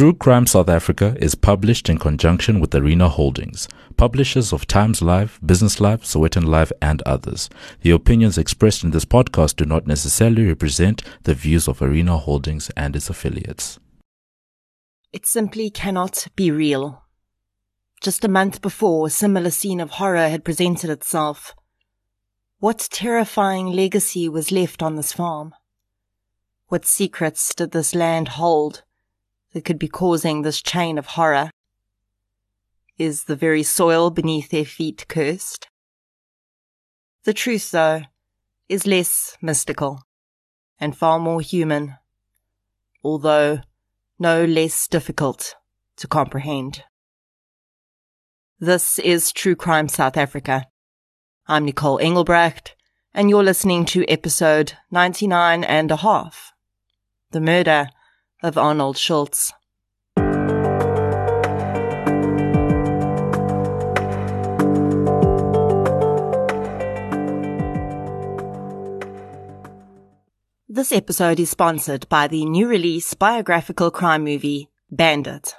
True Crime South Africa is published in conjunction with Arena Holdings, publishers of Times Live, Business Live, Sowetan Live, and others. The opinions expressed in this podcast do not necessarily represent the views of Arena Holdings and its affiliates. It simply cannot be real. Just a month before, a similar scene of horror had presented itself. What terrifying legacy was left on this farm? What secrets did this land hold? That could be causing this chain of horror? Is the very soil beneath their feet cursed? The truth, though, is less mystical and far more human, although no less difficult to comprehend. This is True Crime South Africa. I'm Nicole Engelbrecht, and you're listening to episode 99 and a half. The murder of Arnold Schultz. This episode is sponsored by the new release biographical crime movie Bandit.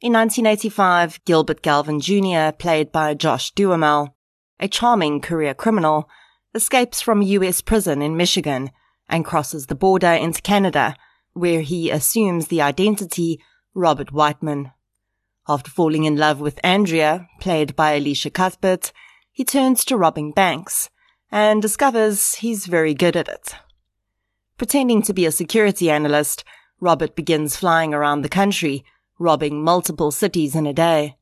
In 1985, Gilbert Galvin Jr., played by Josh Duhamel, a charming career criminal, escapes from a US prison in Michigan and crosses the border into Canada where he assumes the identity Robert Whiteman. After falling in love with Andrea, played by Elisha Cuthbert, he turns to robbing banks and discovers he's very good at it. Pretending to be a security analyst, Robert begins flying around the country, robbing multiple cities in a day,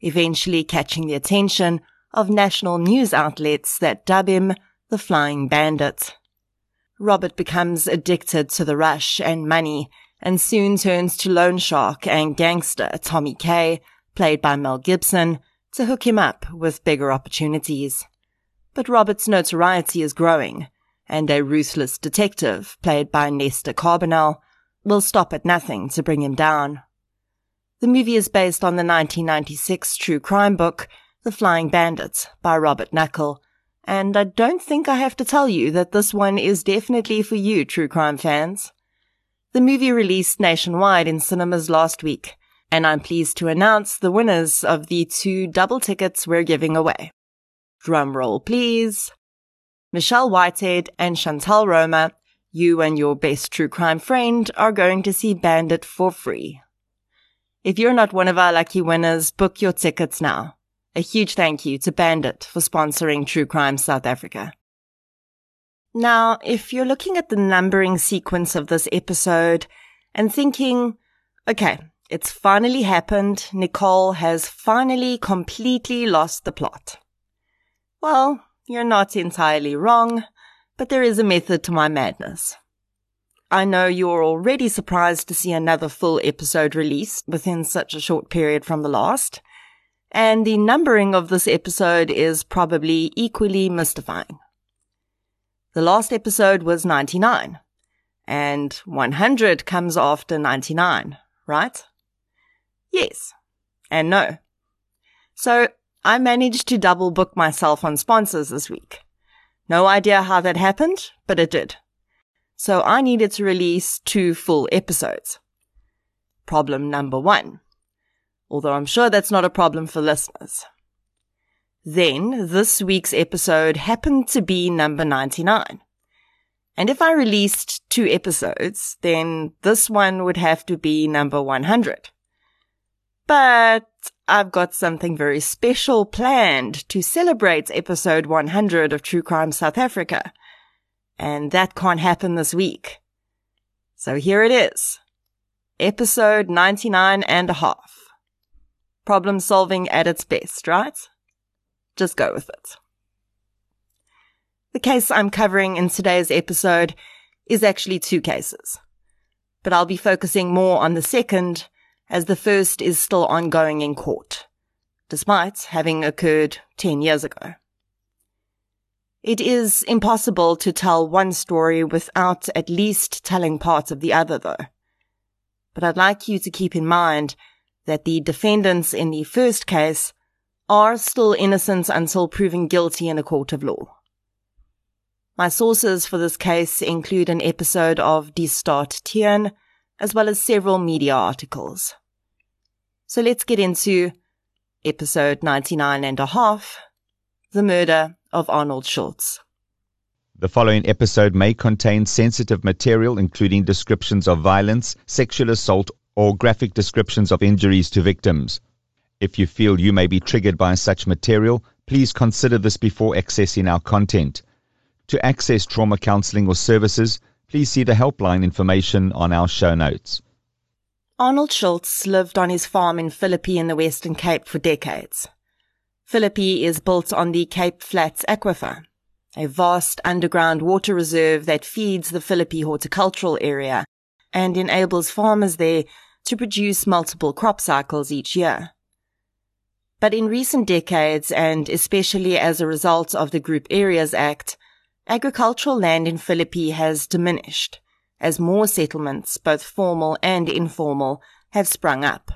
eventually catching the attention of national news outlets that dub him the Flying Bandit. Robert becomes addicted to the rush and money and soon turns to loan shark and gangster Tommy Kay, played by Mel Gibson, to hook him up with bigger opportunities. But Robert's notoriety is growing, and a ruthless detective, played by Nestor Carbonell, will stop at nothing to bring him down. The movie is based on the 1996 true crime book, The Flying Bandits, by Robert Knuckle, and I don't think I have to tell you that this one is definitely for you, true crime fans. The movie released nationwide in cinemas last week, and I'm pleased to announce the winners of the two double tickets we're giving away. Drum roll, please. Michelle Whitehead and Chantal Roma, you and your best true crime friend are going to see Bandit for free. If you're not one of our lucky winners, book your tickets now. A huge thank you to Bandit for sponsoring True Crime South Africa. Now, if you're looking at the numbering sequence of this episode and thinking, okay, it's finally happened, Nicole has finally completely lost the plot. Well, you're not entirely wrong, but there is a method to my madness. I know you're already surprised to see another full episode released within such a short period from the last, and the numbering of this episode is probably equally mystifying. The last episode was 99, and 100 comes after 99, right? Yes, and no. So I managed to double book myself on sponsors this week. No idea how that happened, but it did. So I needed to release two full episodes. Problem number one although I'm sure that's not a problem for listeners. Then, this week's episode happened to be number 99. And if I released two episodes, then this one would have to be number 100. But I've got something very special planned to celebrate episode 100 of True Crime South Africa. And that can't happen this week. So here it is. Episode 99 and a half problem solving at its best, right? Just go with it. The case I'm covering in today's episode is actually two cases, but I'll be focusing more on the second as the first is still ongoing in court, despite having occurred 10 years ago. It is impossible to tell one story without at least telling parts of the other though. But I'd like you to keep in mind that the defendants in the first case are still innocent until proven guilty in a court of law. My sources for this case include an episode of Die Staat Teen, as well as several media articles. So let's get into episode 99 and a half, The Murder of Arnold Schultz. The following episode may contain sensitive material, including descriptions of violence, sexual assault, or graphic descriptions of injuries to victims. If you feel you may be triggered by such material, please consider this before accessing our content. To access trauma counseling or services, please see the helpline information on our show notes. Arnold Schultz lived on his farm in Philippi in the Western Cape for decades. Philippi is built on the Cape Flats Aquifer, a vast underground water reserve that feeds the Philippi horticultural area and enables farmers there to produce multiple crop cycles each year. But in recent decades, and especially as a result of the Group Areas Act, agricultural land in Philippi has diminished as more settlements, both formal and informal, have sprung up.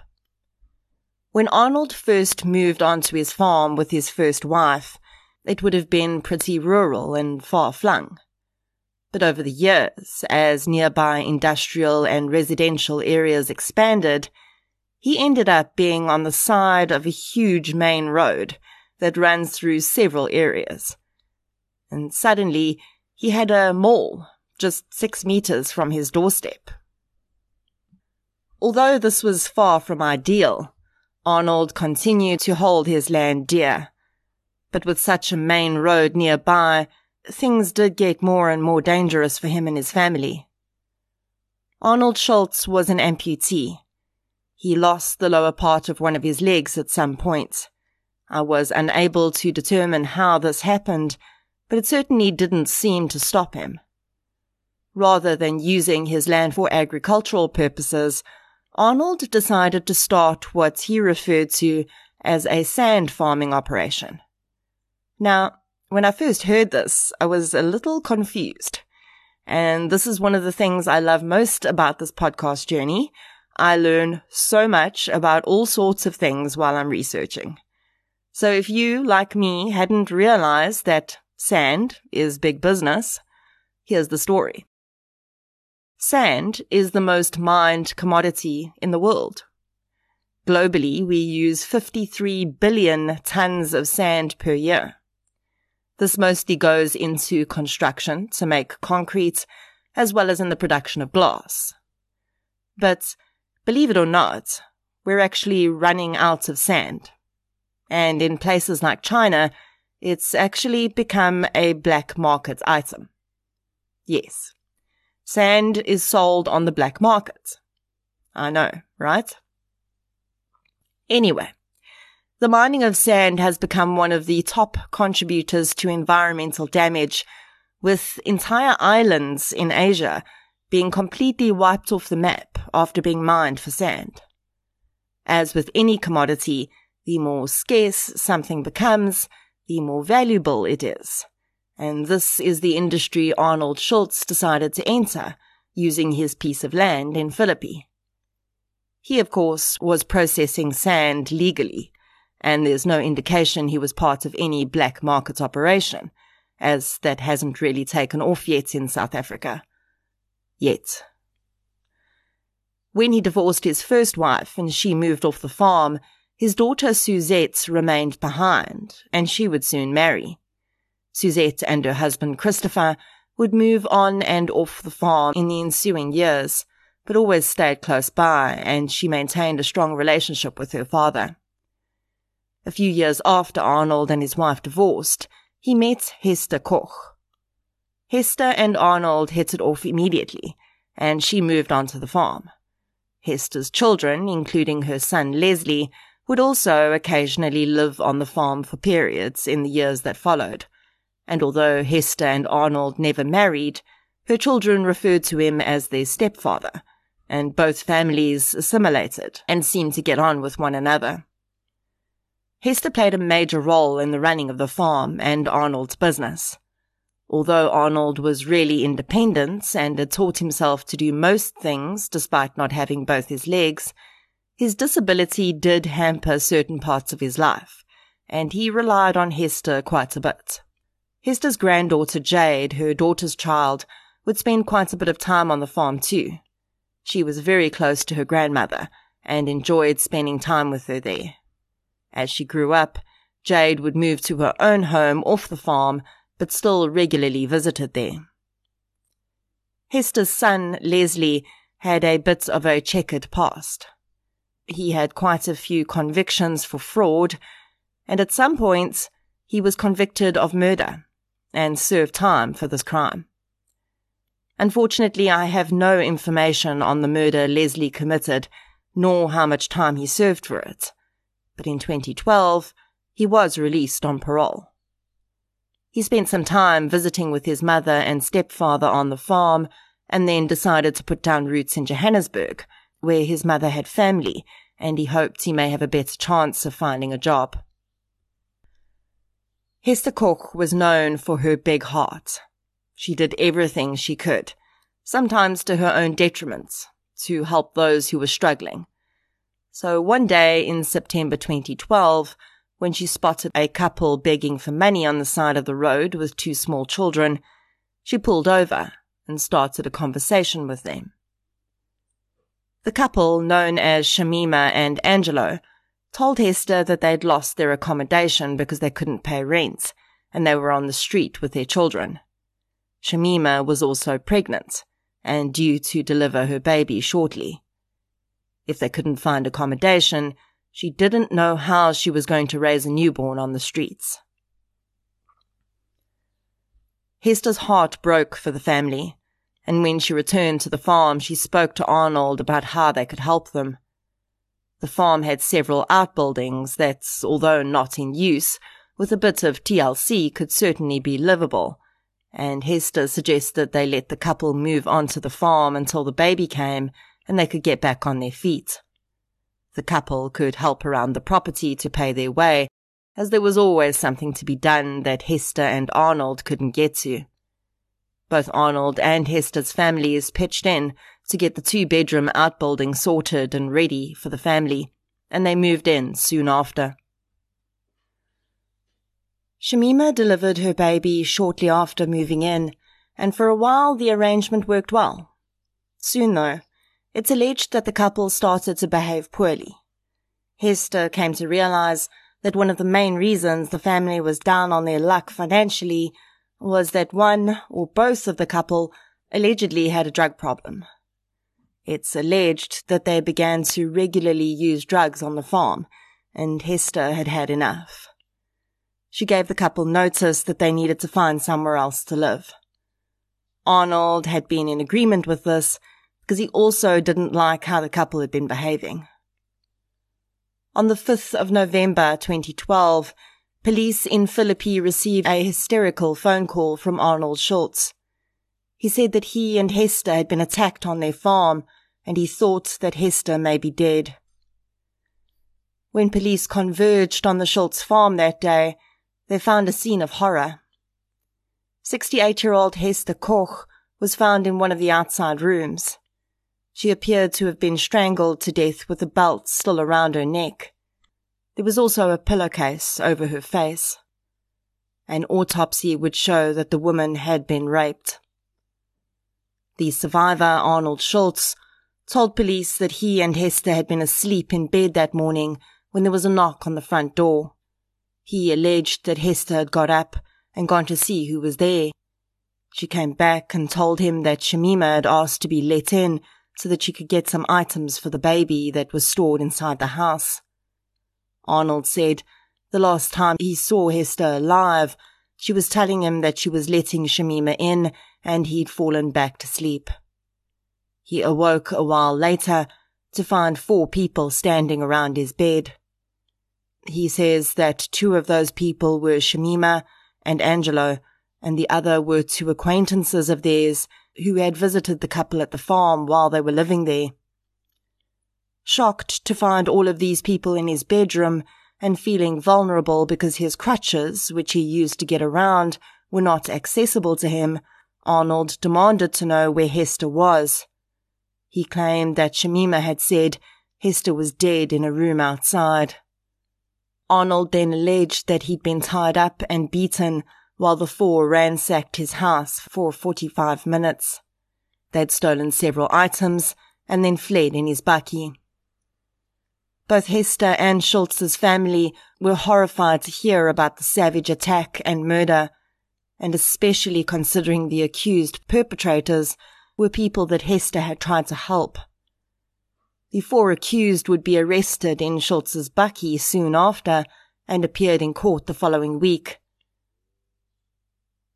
When Arnold first moved onto his farm with his first wife, it would have been pretty rural and far flung. But over the years, as nearby industrial and residential areas expanded, he ended up being on the side of a huge main road that runs through several areas. And suddenly, he had a mall just six meters from his doorstep. Although this was far from ideal, Arnold continued to hold his land dear. But with such a main road nearby, things did get more and more dangerous for him and his family. Arnold Schultz was an amputee. He lost the lower part of one of his legs at some point. I was unable to determine how this happened, but it certainly didn't seem to stop him. Rather than using his land for agricultural purposes, Arnold decided to start what he referred to as a sand farming operation. Now, when I first heard this, I was a little confused. And this is one of the things I love most about this podcast journey. I learn so much about all sorts of things while I'm researching. So if you, like me, hadn't realized that sand is big business, here's the story. Sand is the most mined commodity in the world. Globally, we use 53 billion tons of sand per year. This mostly goes into construction to make concrete, as well as in the production of glass. But believe it or not, we're actually running out of sand. And in places like China, it's actually become a black market item. Yes. Sand is sold on the black market. I know, right? Anyway, the mining of sand has become one of the top contributors to environmental damage, with entire islands in Asia being completely wiped off the map after being mined for sand. As with any commodity, the more scarce something becomes, the more valuable it is. And this is the industry Arnold Schultz decided to enter, using his piece of land in Philippi. He, of course, was processing sand legally, and there's no indication he was part of any black market operation, as that hasn't really taken off yet in South Africa. Yet. When he divorced his first wife and she moved off the farm, his daughter Suzette remained behind, and she would soon marry. Suzette and her husband Christopher would move on and off the farm in the ensuing years, but always stayed close by, and she maintained a strong relationship with her father. A few years after Arnold and his wife divorced, he met Hester Koch. Hester and Arnold hit it off immediately, and she moved on to the farm. Hester's children, including her son Leslie, would also occasionally live on the farm for periods in the years that followed and although Hester and Arnold never married, her children referred to him as their stepfather, and both families assimilated and seemed to get on with one another. Hester played a major role in the running of the farm and Arnold's business. Although Arnold was really independent and had taught himself to do most things despite not having both his legs, his disability did hamper certain parts of his life, and he relied on Hester quite a bit. Hester's granddaughter Jade, her daughter's child, would spend quite a bit of time on the farm too. She was very close to her grandmother and enjoyed spending time with her there. As she grew up, Jade would move to her own home off the farm, but still regularly visited there. Hester's son, Leslie, had a bit of a checkered past. He had quite a few convictions for fraud, and at some points he was convicted of murder and served time for this crime. Unfortunately, I have no information on the murder Leslie committed, nor how much time he served for it. But in 2012, he was released on parole. He spent some time visiting with his mother and stepfather on the farm, and then decided to put down roots in Johannesburg, where his mother had family, and he hoped he may have a better chance of finding a job. Hester Koch was known for her big heart. She did everything she could, sometimes to her own detriment, to help those who were struggling. So one day in September 2012, when she spotted a couple begging for money on the side of the road with two small children, she pulled over and started a conversation with them. The couple, known as Shamima and Angelo, told Hester that they'd lost their accommodation because they couldn't pay rent, and they were on the street with their children. Shamima was also pregnant and due to deliver her baby shortly. If they couldn't find accommodation, she didn't know how she was going to raise a newborn on the streets. Hester's heart broke for the family, and when she returned to the farm, she spoke to Arnold about how they could help them. The farm had several outbuildings that, although not in use, with a bit of TLC could certainly be livable, and Hester suggested they let the couple move onto the farm until the baby came and they could get back on their feet. The couple could help around the property to pay their way, as there was always something to be done that Hester and Arnold couldn't get to. Both Arnold and Hester's families pitched in to get the two bedroom outbuilding sorted and ready for the family, and they moved in soon after. Shamima delivered her baby shortly after moving in, and for a while the arrangement worked well. Soon, though, it's alleged that the couple started to behave poorly. Hester came to realize that one of the main reasons the family was down on their luck financially was that one or both of the couple allegedly had a drug problem. It's alleged that they began to regularly use drugs on the farm, and Hester had had enough. She gave the couple notice that they needed to find somewhere else to live. Arnold had been in agreement with this, because he also didn't like how the couple had been behaving. On the 5th of November 2012, police in Philippi received a hysterical phone call from Arnold Schultz. He said that he and Hester had been attacked on their farm, and he thought that Hester may be dead. When police converged on the Schultz farm that day, they found a scene of horror. 68 year old Hester Koch was found in one of the outside rooms. She appeared to have been strangled to death with a belt still around her neck. There was also a pillowcase over her face. An autopsy would show that the woman had been raped. The survivor, Arnold Schultz, told police that he and Hester had been asleep in bed that morning when there was a knock on the front door. He alleged that Hester had got up and gone to see who was there. She came back and told him that Shamima had asked to be let in so that she could get some items for the baby that was stored inside the house. Arnold said the last time he saw Hester alive, she was telling him that she was letting Shamima in and he'd fallen back to sleep. He awoke a while later to find four people standing around his bed. He says that two of those people were Shamima and Angelo, and the other were two acquaintances of theirs who had visited the couple at the farm while they were living there. Shocked to find all of these people in his bedroom and feeling vulnerable because his crutches, which he used to get around, were not accessible to him, Arnold demanded to know where Hester was. He claimed that Shamima had said Hester was dead in a room outside. Arnold then alleged that he'd been tied up and beaten while the four ransacked his house for 45 minutes. They'd stolen several items and then fled in his bakkie. Both Hester and Schultz's family were horrified to hear about the savage attack and murder, and especially considering the accused perpetrators were people that Hester had tried to help. The four accused would be arrested in Schultz's bakkie soon after and appeared in court the following week.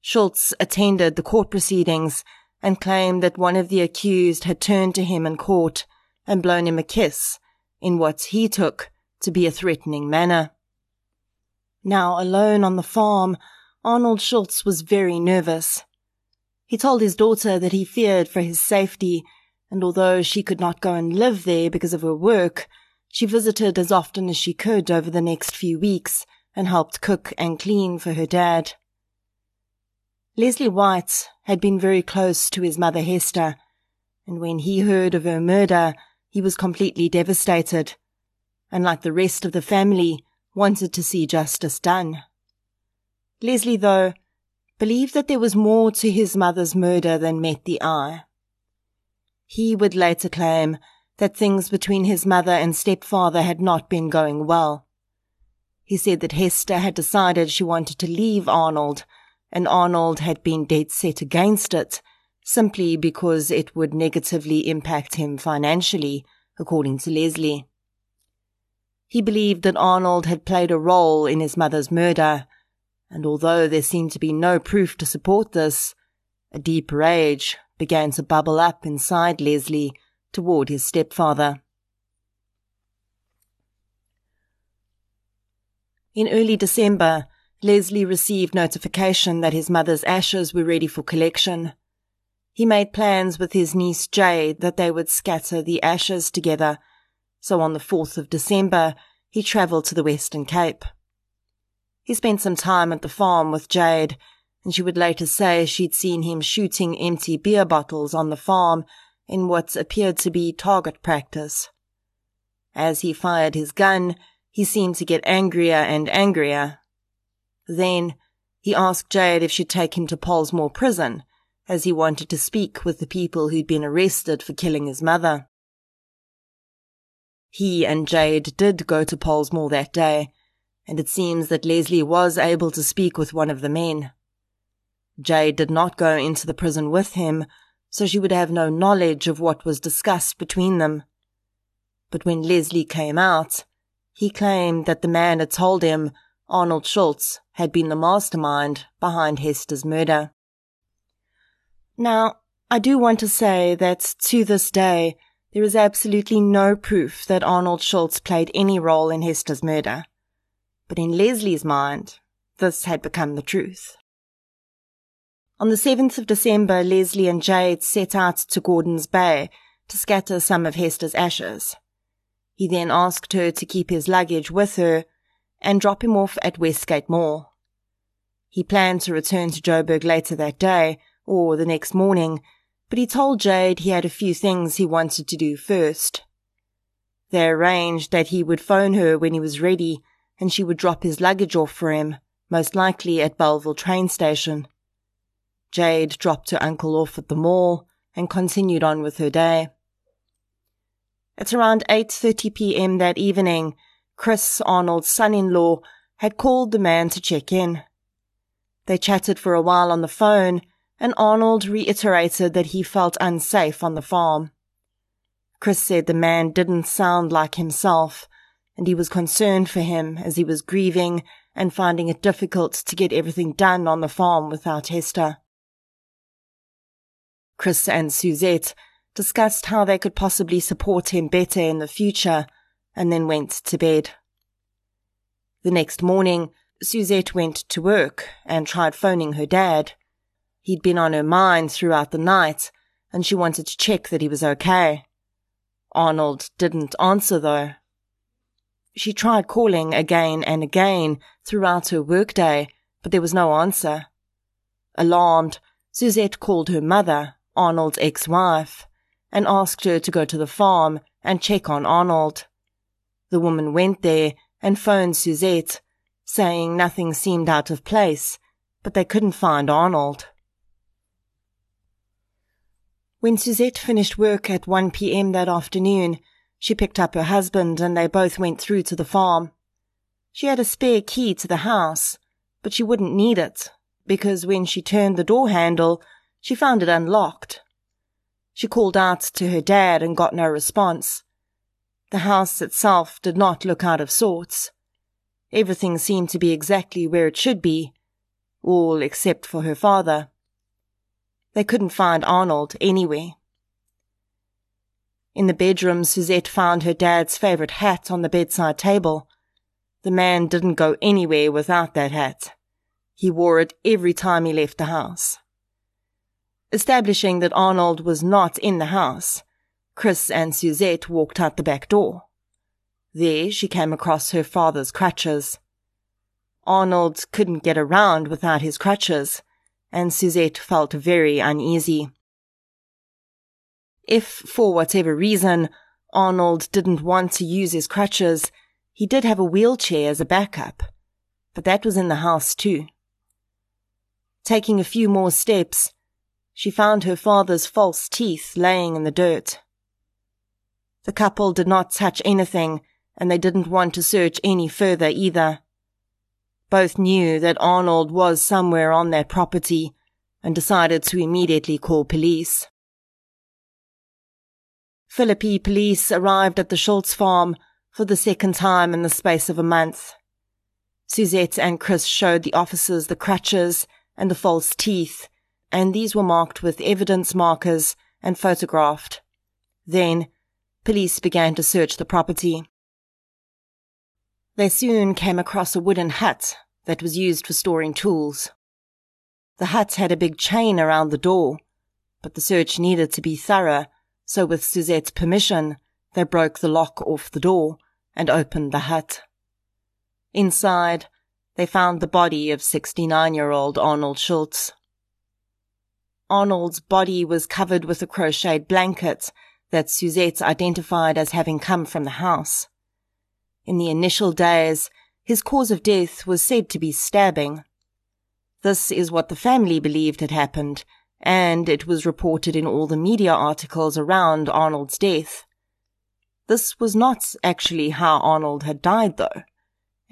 Schultz attended the court proceedings and claimed that one of the accused had turned to him in court and blown him a kiss in what he took to be a threatening manner. Now alone on the farm, Arnold Schultz was very nervous. He told his daughter that he feared for his safety and although she could not go and live there because of her work, she visited as often as she could over the next few weeks and helped cook and clean for her dad. Leslie White had been very close to his mother Hester, and when he heard of her murder, he was completely devastated, and like the rest of the family, wanted to see justice done. Leslie, though, believed that there was more to his mother's murder than met the eye. He would later claim that things between his mother and stepfather had not been going well. He said that Hester had decided she wanted to leave Arnold, and Arnold had been dead set against it, simply because it would negatively impact him financially, according to Leslie. He believed that Arnold had played a role in his mother's murder, and although there seemed to be no proof to support this, a deep rage began to bubble up inside Leslie toward his stepfather. In early December, Leslie received notification that his mother's ashes were ready for collection. He made plans with his niece Jade that they would scatter the ashes together, so on the 4th of December, he travelled to the Western Cape. He spent some time at the farm with Jade and she would later say she'd seen him shooting empty beer bottles on the farm in what appeared to be target practice. As he fired his gun, he seemed to get angrier and angrier. Then he asked Jade if she'd take him to Pollsmoor prison, as he wanted to speak with the people who'd been arrested for killing his mother. He and Jade did go to Pollsmoor that day, and it seems that Leslie was able to speak with one of the men. Jade did not go into the prison with him, so she would have no knowledge of what was discussed between them. But when Leslie came out, he claimed that the man had told him Arnold Schultz had been the mastermind behind Hester's murder. Now, I do want to say that to this day, there is absolutely no proof that Arnold Schultz played any role in Hester's murder. But in Leslie's mind, this had become the truth. On the 7th of December, Leslie and Jade set out to Gordon's Bay to scatter some of Hester's ashes. He then asked her to keep his luggage with her and drop him off at Westgate Mall. He planned to return to Joburg later that day or the next morning, but he told Jade he had a few things he wanted to do first. They arranged that he would phone her when he was ready and she would drop his luggage off for him, most likely at Bellville train station. Jade dropped her uncle off at the mall and continued on with her day. At around 8:30 p.m. that evening, Chris Arnold's son-in-law had called the man to check in. They chatted for a while on the phone, and Arnold reiterated that he felt unsafe on the farm. Chris said the man didn't sound like himself, and he was concerned for him as he was grieving and finding it difficult to get everything done on the farm without Hester. Chris and Suzette discussed how they could possibly support him better in the future and then went to bed. The next morning, Suzette went to work and tried phoning her dad. He'd been on her mind throughout the night and she wanted to check that he was okay. Arnold didn't answer though. She tried calling again and again throughout her workday, but there was no answer. Alarmed, Suzette called her mother, Arnold's ex-wife, and asked her to go to the farm and check on Arnold. The woman went there and phoned Suzette, saying nothing seemed out of place, but they couldn't find Arnold. When Suzette finished work at 1 p.m. that afternoon, she picked up her husband and they both went through to the farm. She had a spare key to the house, but she wouldn't need it because when she turned the door handle, she found it unlocked. She called out to her dad and got no response. The house itself did not look out of sorts. Everything seemed to be exactly where it should be, all except for her father. They couldn't find Arnold anywhere. In the bedroom, Suzette found her dad's favorite hat on the bedside table. The man didn't go anywhere without that hat. He wore it every time he left the house. Establishing that Arnold was not in the house, Chris and Suzette walked out the back door. There she came across her father's crutches. Arnold couldn't get around without his crutches, and Suzette felt very uneasy. If, for whatever reason, Arnold didn't want to use his crutches, he did have a wheelchair as a backup, but that was in the house too. Taking a few more steps, she found her father's false teeth laying in the dirt. The couple did not touch anything, and they didn't want to search any further either. Both knew that Arnold was somewhere on their property and decided to immediately call police. Philippi police arrived at the Schultz farm for the second time in the space of a month. Suzette and Chris showed the officers the crutches and the false teeth, and these were marked with evidence markers and photographed. Then, police began to search the property. They soon came across a wooden hut that was used for storing tools. The hut had a big chain around the door, but the search needed to be thorough, so with Suzette's permission, they broke the lock off the door and opened the hut. Inside, they found the body of 69 year old Arnold Schultz. Arnold's body was covered with a crocheted blanket that Suzette's identified as having come from the house. In the initial days, his cause of death was said to be stabbing. This is what the family believed had happened, and it was reported in all the media articles around Arnold's death. This was not actually how Arnold had died, though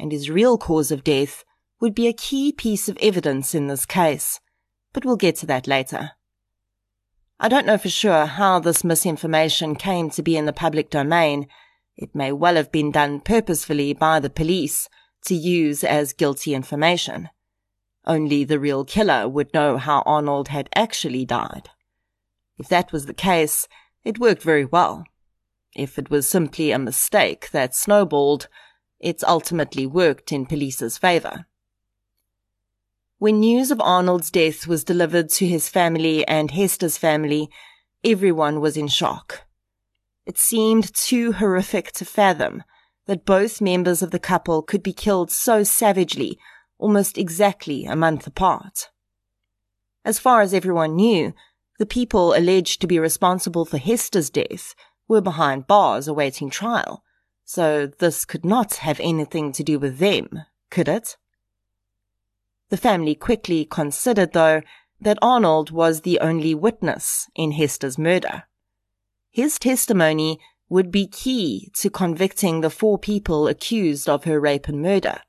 and his real cause of death would be a key piece of evidence in this case, but we'll get to that later. I don't know for sure how this misinformation came to be in the public domain. It may well have been done purposefully by the police to use as guilty information. Only the real killer would know how Arnold had actually died. If that was the case, it worked very well. If it was simply a mistake that snowballed, it's ultimately worked in police's favor. When news of Arnold's death was delivered to his family and Hester's family, everyone was in shock. It seemed too horrific to fathom that both members of the couple could be killed so savagely, almost exactly a month apart. As far as everyone knew, the people alleged to be responsible for Hester's death were behind bars awaiting trial, so this could not have anything to do with them, could it? The family quickly considered, though, that Arnold was the only witness in Hester's murder. His testimony would be key to convicting the four people accused of her rape and murder.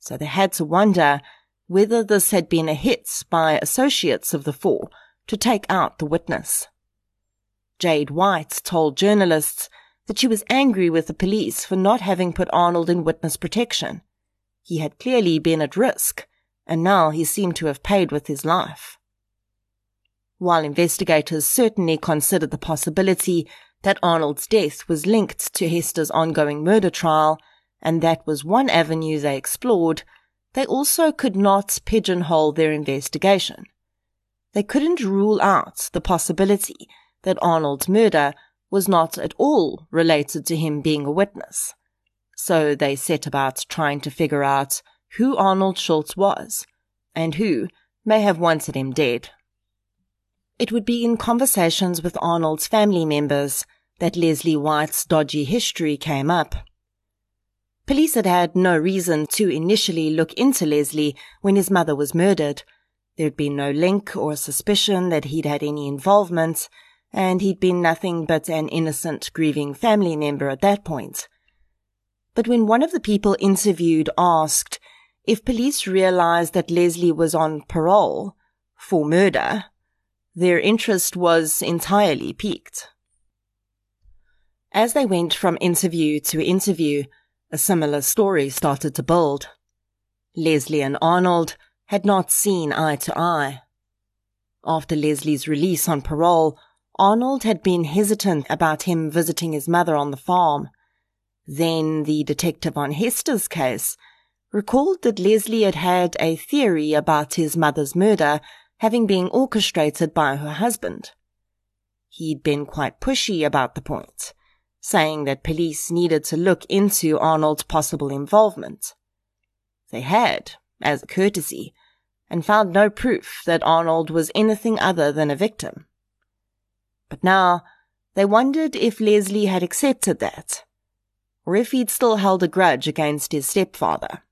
So they had to wonder whether this had been a hit by associates of the four to take out the witness. Jade White told journalists that she was angry with the police for not having put Arnold in witness protection. He had clearly been at risk, and now he seemed to have paid with his life. While investigators certainly considered the possibility that Arnold's death was linked to Hester's ongoing murder trial, and that was one avenue they explored, they also could not pigeonhole their investigation. They couldn't rule out the possibility that Arnold's murder was not at all related to him being a witness. So they set about trying to figure out who Arnold Schultz was and who may have wanted him dead. It would be in conversations with Arnold's family members that Leslie White's dodgy history came up. Police had had no reason to initially look into Leslie when his mother was murdered. There'd been no link or suspicion that he'd had any involvement, and he'd been nothing but an innocent, grieving family member at that point. But when one of the people interviewed asked if police realized that Leslie was on parole for murder, their interest was entirely piqued. As they went from interview to interview, a similar story started to build. Leslie and Arnold had not seen eye to eye. After Leslie's release on parole, Arnold had been hesitant about him visiting his mother on the farm. Then the detective on Hester's case recalled that Leslie had had a theory about his mother's murder having been orchestrated by her husband. He'd been quite pushy about the point, saying that police needed to look into Arnold's possible involvement. They had, as a courtesy, and found no proof that Arnold was anything other than a victim. But now, they wondered if Leslie had accepted that, or if he'd still held a grudge against his stepfather.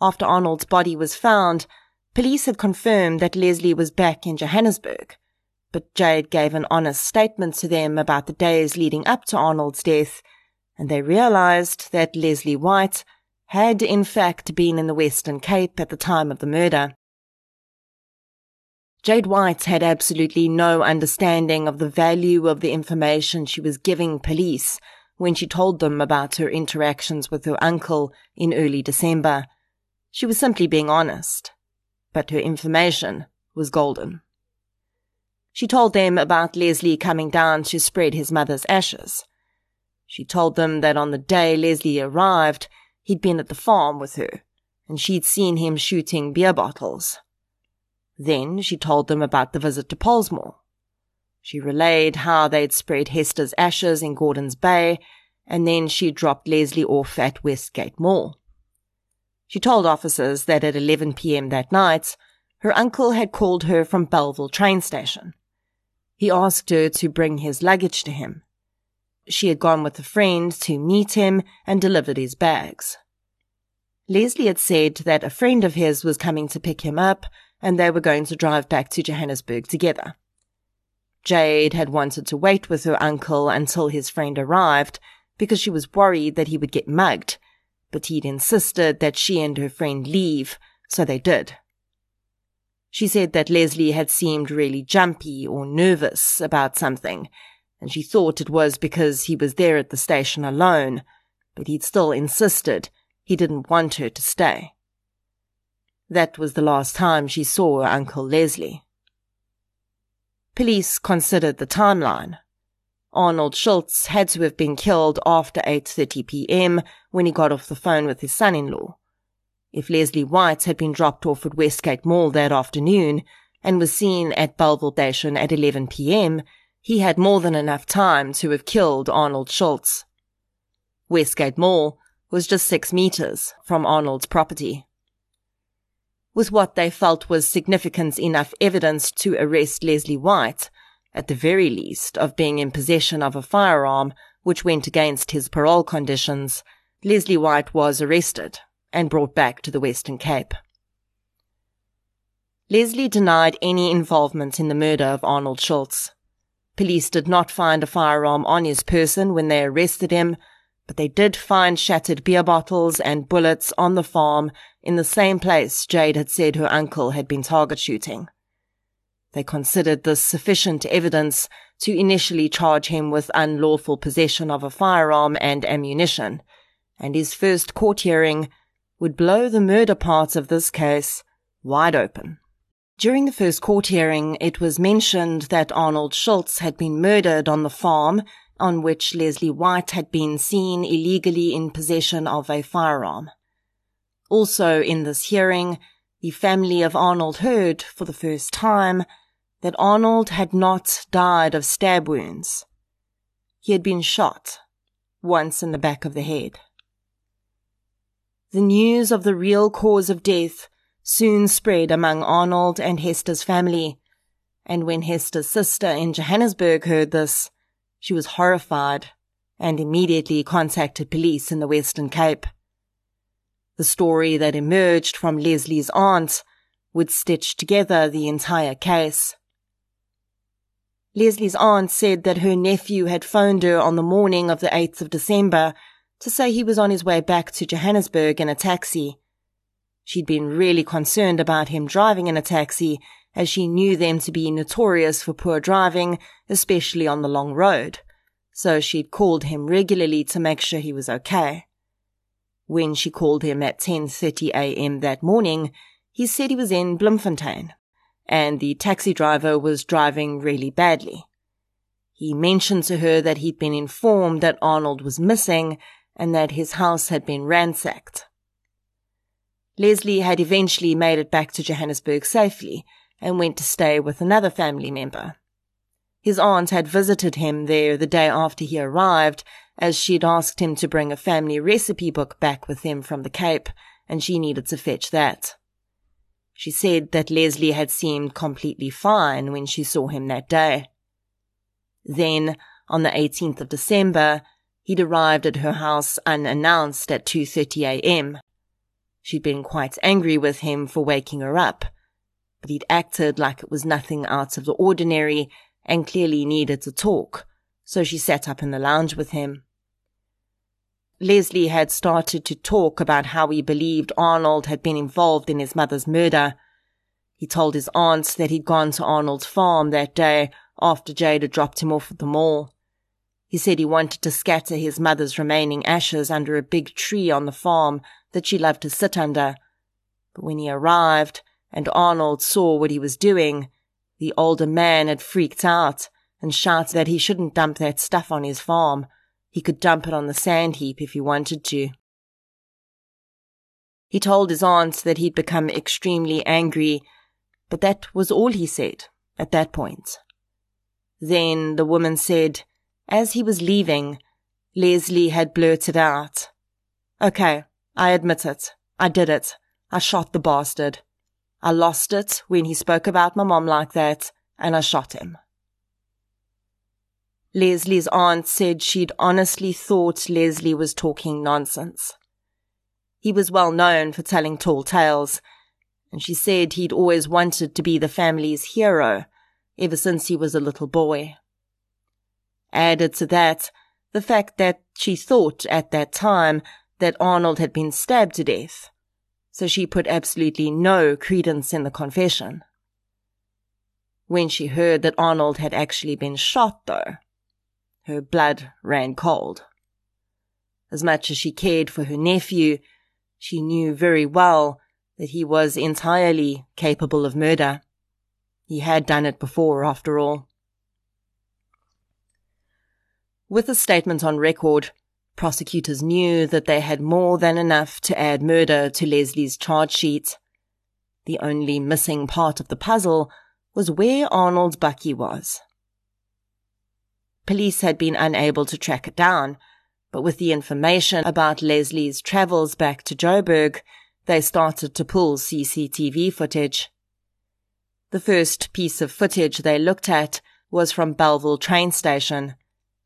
After Arnold's body was found, police had confirmed that Leslie was back in Johannesburg, but Jade gave an honest statement to them about the days leading up to Arnold's death, and they realized that Leslie White had in fact been in the Western Cape at the time of the murder. Jade White had absolutely no understanding of the value of the information she was giving police when she told them about her interactions with her uncle in early December. She was simply being honest, but her information was golden. She told them about Leslie coming down to spread his mother's ashes. She told them that on the day Leslie arrived, He'd been at the farm with her, and she'd seen him shooting beer bottles. Then she told them about the visit to Pollsmoor. She relayed how they'd spread Hester's ashes in Gordon's Bay, and then she dropped Leslie off at Westgate Mall. She told officers that at 11 p.m. that night, her uncle had called her from Bellville train station. He asked her to bring his luggage to him. She had gone with a friend to meet him and delivered his bags. Leslie had said that a friend of his was coming to pick him up and they were going to drive back to Johannesburg together. Jade had wanted to wait with her uncle until his friend arrived because she was worried that he would get mugged, he'd insisted that she and her friend leave, so they did. She said that Leslie had seemed really jumpy or nervous about something and she thought it was because he was there at the station alone, but he'd still insisted he didn't want her to stay. That was the last time she saw Uncle Leslie. Police considered the timeline. Arnold Schultz had to have been killed after 8:30 p.m. when he got off the phone with his son-in-law. If Leslie White had been dropped off at Westgate Mall that afternoon and was seen at Bellville Station at 11 p.m., he had more than enough time to have killed Arnold Schultz. Westgate Mall was just six meters from Arnold's property. With what they felt was significant enough evidence to arrest Leslie White, at the very least, of being in possession of a firearm which went against his parole conditions, Leslie White was arrested and brought back to the Western Cape. Leslie denied any involvement in the murder of Arnold Schultz. Police did not find a firearm on his person when they arrested him, but they did find shattered beer bottles and bullets on the farm in the same place Jade had said her uncle had been target shooting. They considered this sufficient evidence to initially charge him with unlawful possession of a firearm and ammunition, and his first court hearing would blow the murder parts of this case wide open. During the first court hearing, it was mentioned that Arnold Schultz had been murdered on the farm on which Leslie White had been seen illegally in possession of a firearm. Also in this hearing, the family of Arnold heard, for the first time, that Arnold had not died of stab wounds. He had been shot, once in the back of the head. The news of the real cause of death soon spread among Arnold and Hester's family. And when Hester's sister in Johannesburg heard this, she was horrified and immediately contacted police in the Western Cape. The story that emerged from Leslie's aunt would stitch together the entire case. Leslie's aunt said that her nephew had phoned her on the morning of the 8th of December to say he was on his way back to Johannesburg in a taxi. She'd been really concerned about him driving in a taxi as she knew them to be notorious for poor driving, especially on the long road. So she'd called him regularly to make sure he was okay. When she called him at 10:30 a.m. that morning, he said he was in Bloemfontein and the taxi driver was driving really badly. He mentioned to her that he'd been informed that Arnold was missing and that his house had been ransacked. Leslie had eventually made it back to Johannesburg safely and went to stay with another family member. His aunt had visited him there the day after he arrived, as she'd asked him to bring a family recipe book back with him from the Cape, and she needed to fetch that. She said that Leslie had seemed completely fine when she saw him that day. Then, on the 18th of December, he'd arrived at her house unannounced at 2.30 a.m. She'd been quite angry with him for waking her up, but he'd acted like it was nothing out of the ordinary and clearly needed to talk, so she sat up in the lounge with him. Leslie had started to talk about how he believed Arnold had been involved in his mother's murder. He told his aunt that he'd gone to Arnold's farm that day after Jade had dropped him off at the mall. He said he wanted to scatter his mother's remaining ashes under a big tree on the farm that she loved to sit under. But when he arrived and Arnold saw what he was doing, the older man had freaked out and shouted that he shouldn't dump that stuff on his farm he could dump it on the sand heap if he wanted to. He told his aunt that he'd become extremely angry, but that was all he said at that point. Then the woman said, as he was leaving, Leslie had blurted out, Okay, I admit it. I did it. I shot the bastard. I lost it when he spoke about my mom like that, and I shot him. Leslie's aunt said she'd honestly thought Leslie was talking nonsense. He was well known for telling tall tales, and she said he'd always wanted to be the family's hero ever since he was a little boy. Added to that, the fact that she thought at that time that Arnold had been stabbed to death, so she put absolutely no credence in the confession. When she heard that Arnold had actually been shot, though, her blood ran cold. As much as she cared for her nephew, she knew very well that he was entirely capable of murder. He had done it before, after all. With the statement on record, prosecutors knew that they had more than enough to add murder to Leslie's charge sheet. The only missing part of the puzzle was where Arnold bakkie was. Police had been unable to track it down, but with the information about Leslie's travels back to Joburg, they started to pull CCTV footage. The first piece of footage they looked at was from Bellville train station,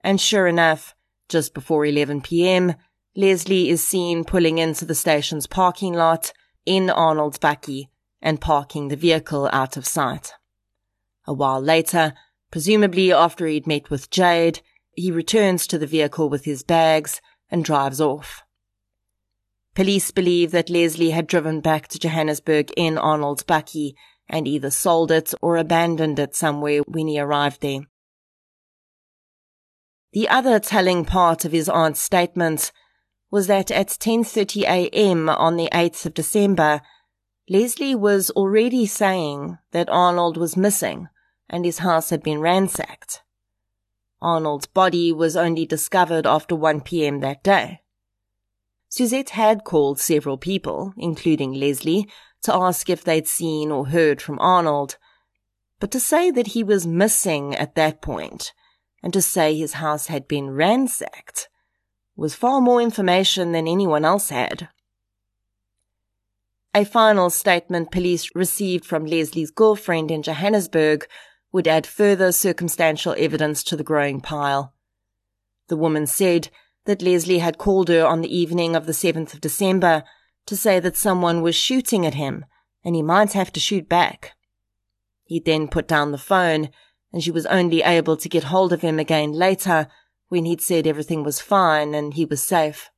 and sure enough, just before 11 p.m., Leslie is seen pulling into the station's parking lot in Arnold's Bakkie and parking the vehicle out of sight. A while later, Presumably after he'd met with Jade, he returns to the vehicle with his bags and drives off. Police believe that Leslie had driven back to Johannesburg in Arnold's bakkie and either sold it or abandoned it somewhere when he arrived there. The other telling part of his aunt's statement was that at 10:30 a.m. on the 8th of December, Leslie was already saying that Arnold was missing and his house had been ransacked. Arnold's body was only discovered after 1 p.m. that day. Suzette had called several people, including Leslie, to ask if they'd seen or heard from Arnold. But to say that he was missing at that point, and to say his house had been ransacked, was far more information than anyone else had. A final statement police received from Leslie's girlfriend in Johannesburg would add further circumstantial evidence to the growing pile. The woman said that Leslie had called her on the evening of the 7th of December to say that someone was shooting at him and he might have to shoot back. He then put down the phone and she was only able to get hold of him again later when he'd said everything was fine and he was safe.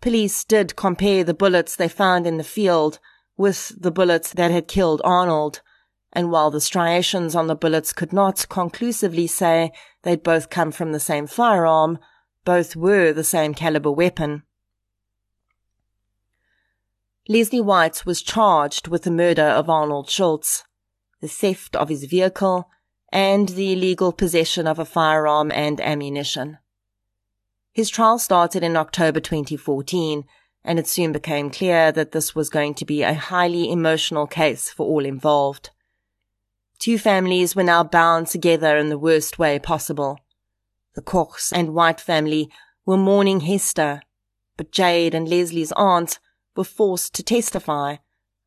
Police did compare the bullets they found in the field with the bullets that had killed Arnold, and while the striations on the bullets could not conclusively say they'd both come from the same firearm, both were the same caliber weapon. Leslie White was charged with the murder of Arnold Schultz, the theft of his vehicle, and the illegal possession of a firearm and ammunition. His trial started in October 2014, and it soon became clear that this was going to be a highly emotional case for all involved. Two families were now bound together in the worst way possible. The Kochs and White family were mourning Hester, but Jade and Leslie's aunt were forced to testify,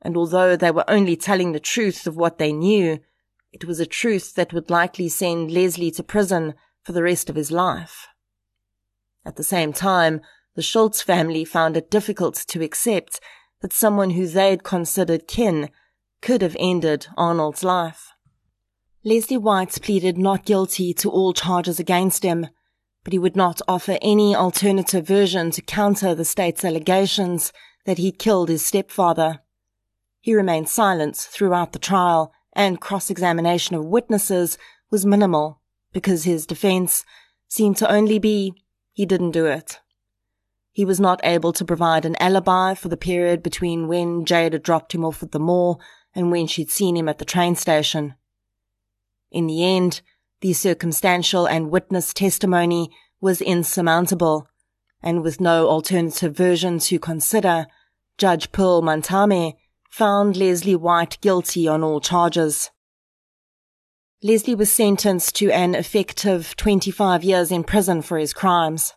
and although they were only telling the truth of what they knew, it was a truth that would likely send Leslie to prison for the rest of his life. At the same time, the Schultz family found it difficult to accept that someone who they'd considered kin could have ended Arnold's life. Leslie White pleaded not guilty to all charges against him, but he would not offer any alternative version to counter the state's allegations that he'd killed his stepfather. He remained silent throughout the trial, and cross-examination of witnesses was minimal because his defense seemed to only be he didn't do it. He was not able to provide an alibi for the period between when Jade had dropped him off at the mall and when she'd seen him at the train station. In the end, the circumstantial and witness testimony was insurmountable, and with no alternative version to consider, Judge Pearl Mantame found Leslie White guilty on all charges. Leslie was sentenced to an effective 25 years in prison for his crimes.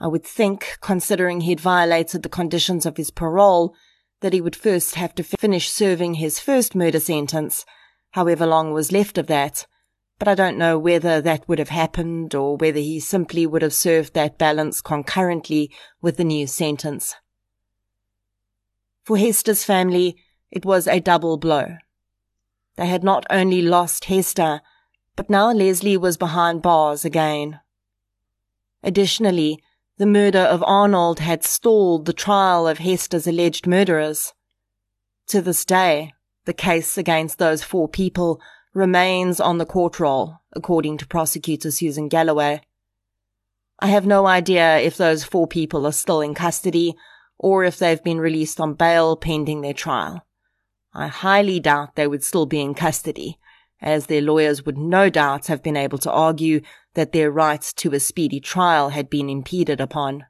I would think, considering he'd violated the conditions of his parole, that he would first have to finish serving his first murder sentence, however long was left of that, but I don't know whether that would have happened or whether he simply would have served that balance concurrently with the new sentence. For Hester's family, it was a double blow. They had not only lost Hester, but now Leslie was behind bars again. Additionally, the murder of Arnold had stalled the trial of Hester's alleged murderers. To this day, the case against those four people remains on the court roll, according to prosecutor Susan Galloway. I have no idea if those four people are still in custody or if they've been released on bail pending their trial. I highly doubt they would still be in custody, as their lawyers would no doubt have been able to argue that their rights to a speedy trial had been impeded upon.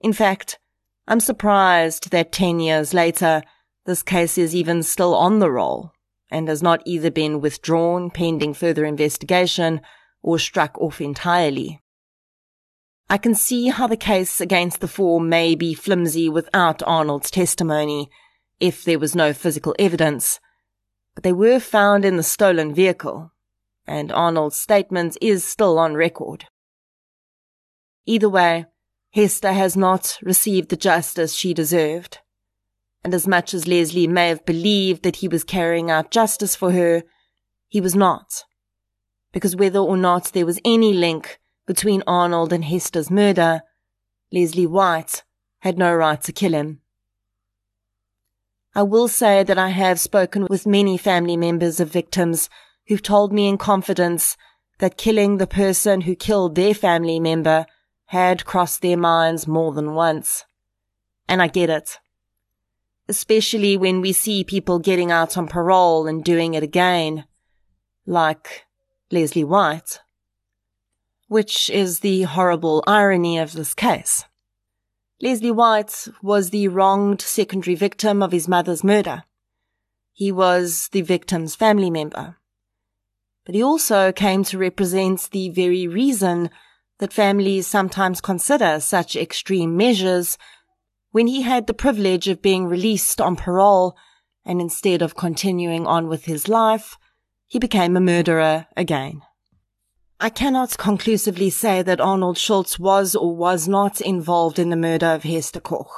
In fact, I'm surprised that ten years later, this case is even still on the roll and has not either been withdrawn pending further investigation or struck off entirely. I can see how the case against the four may be flimsy without Arnold's testimony, if there was no physical evidence, but they were found in the stolen vehicle, and Arnold's statement is still on record. Either way, Hester has not received the justice she deserved, and as much as Leslie may have believed that he was carrying out justice for her, he was not, because whether or not there was any link between Arnold and Hester's murder, Leslie White had no right to kill him. I will say that I have spoken with many family members of victims who've told me in confidence that killing the person who killed their family member had crossed their minds more than once. And I get it. Especially when we see people getting out on parole and doing it again. Like Leslie White. Which is the horrible irony of this case. Leslie White was the wronged secondary victim of his mother's murder. He was the victim's family member. But he also came to represent the very reason that families sometimes consider such extreme measures when he had the privilege of being released on parole and instead of continuing on with his life, he became a murderer again. I cannot conclusively say that Arnold Schultz was or was not involved in the murder of Hester Koch.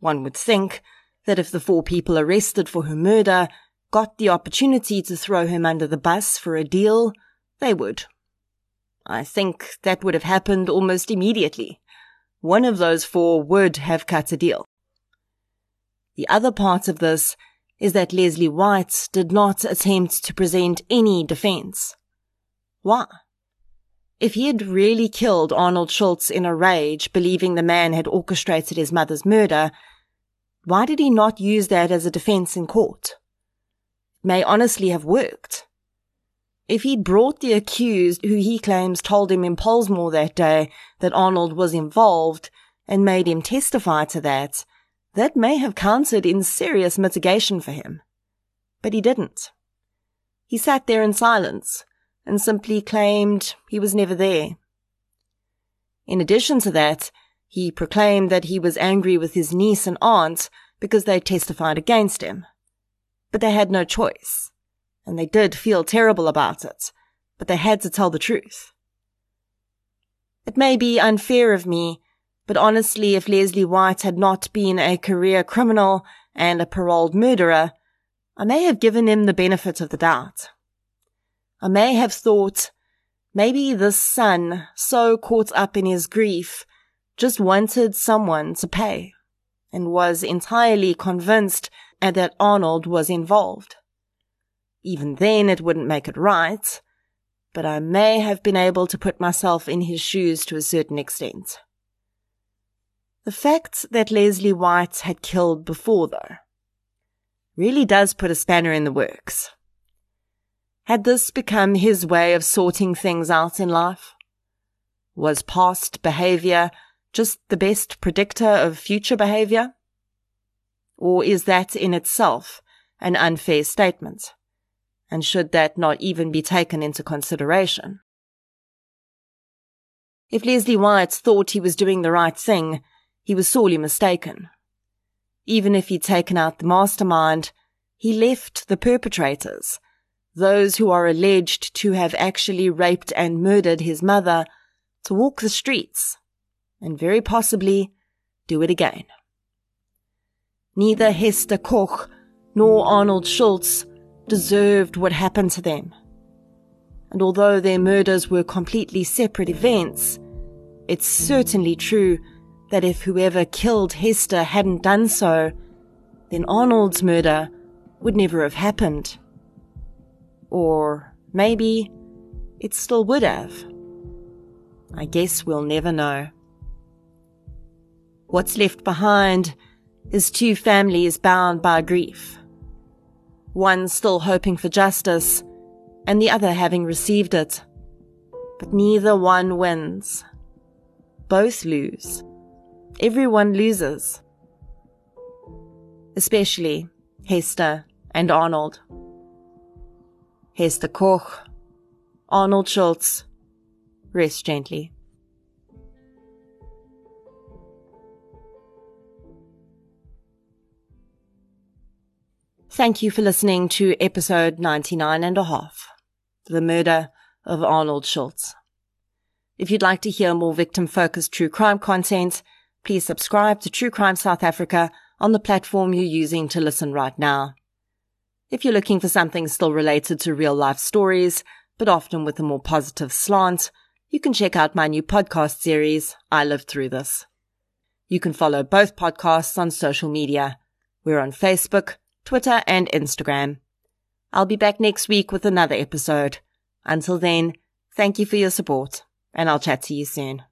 One would think that if the four people arrested for her murder got the opportunity to throw him under the bus for a deal, they would. I think that would have happened almost immediately. One of those four would have cut a deal. The other part of this is that Leslie White did not attempt to present any defense. Why? If he had really killed Arnold Schultz in a rage, believing the man had orchestrated his mother's murder, why did he not use that as a defense in court? It may honestly have worked. If he'd brought the accused who he claims told him in Pollsmoor that day that Arnold was involved and made him testify to that, that may have counted in serious mitigation for him. But he didn't. He sat there in silence and simply claimed he was never there. In addition to that, he proclaimed that he was angry with his niece and aunt because they testified against him. But they had no choice, and they did feel terrible about it, but they had to tell the truth. It may be unfair of me but honestly, if Leslie White had not been a career criminal and a paroled murderer, I may have given him the benefit of the doubt. I may have thought, maybe this son, so caught up in his grief, just wanted someone to pay, and was entirely convinced that Arnold was involved. Even then, it wouldn't make it right, but I may have been able to put myself in his shoes to a certain extent. The fact that Leslie White had killed before, though, really does put a spanner in the works. Had this become his way of sorting things out in life? Was past behavior just the best predictor of future behavior? Or is that in itself an unfair statement? And should that not even be taken into consideration? If Leslie White thought he was doing the right thing, he was sorely mistaken. Even if he'd taken out the mastermind, he left the perpetrators, those who are alleged to have actually raped and murdered his mother, to walk the streets, and very possibly do it again. Neither Hester Koch nor Arnold Schultz deserved what happened to them. And although their murders were completely separate events, it's certainly true that if whoever killed Hester hadn't done so, then Arnold's murder would never have happened. Or maybe it still would have. I guess we'll never know. What's left behind is two families bound by grief. One still hoping for justice, and the other having received it. But neither one wins. Both lose everyone loses. Especially Hester and Arnold. Hester Koch, Arnold Schultz. Rest gently. Thank you for listening to episode 99 and a half, The Murder of Arnold Schultz. If you'd like to hear more victim focused true crime content, please subscribe to True Crime South Africa on the platform you're using to listen right now. If you're looking for something still related to real life stories, but often with a more positive slant, you can check out my new podcast series, I Lived Through This. You can follow both podcasts on social media. We're on Facebook, Twitter, and Instagram. I'll be back next week with another episode. Until then, thank you for your support, and I'll chat to you soon.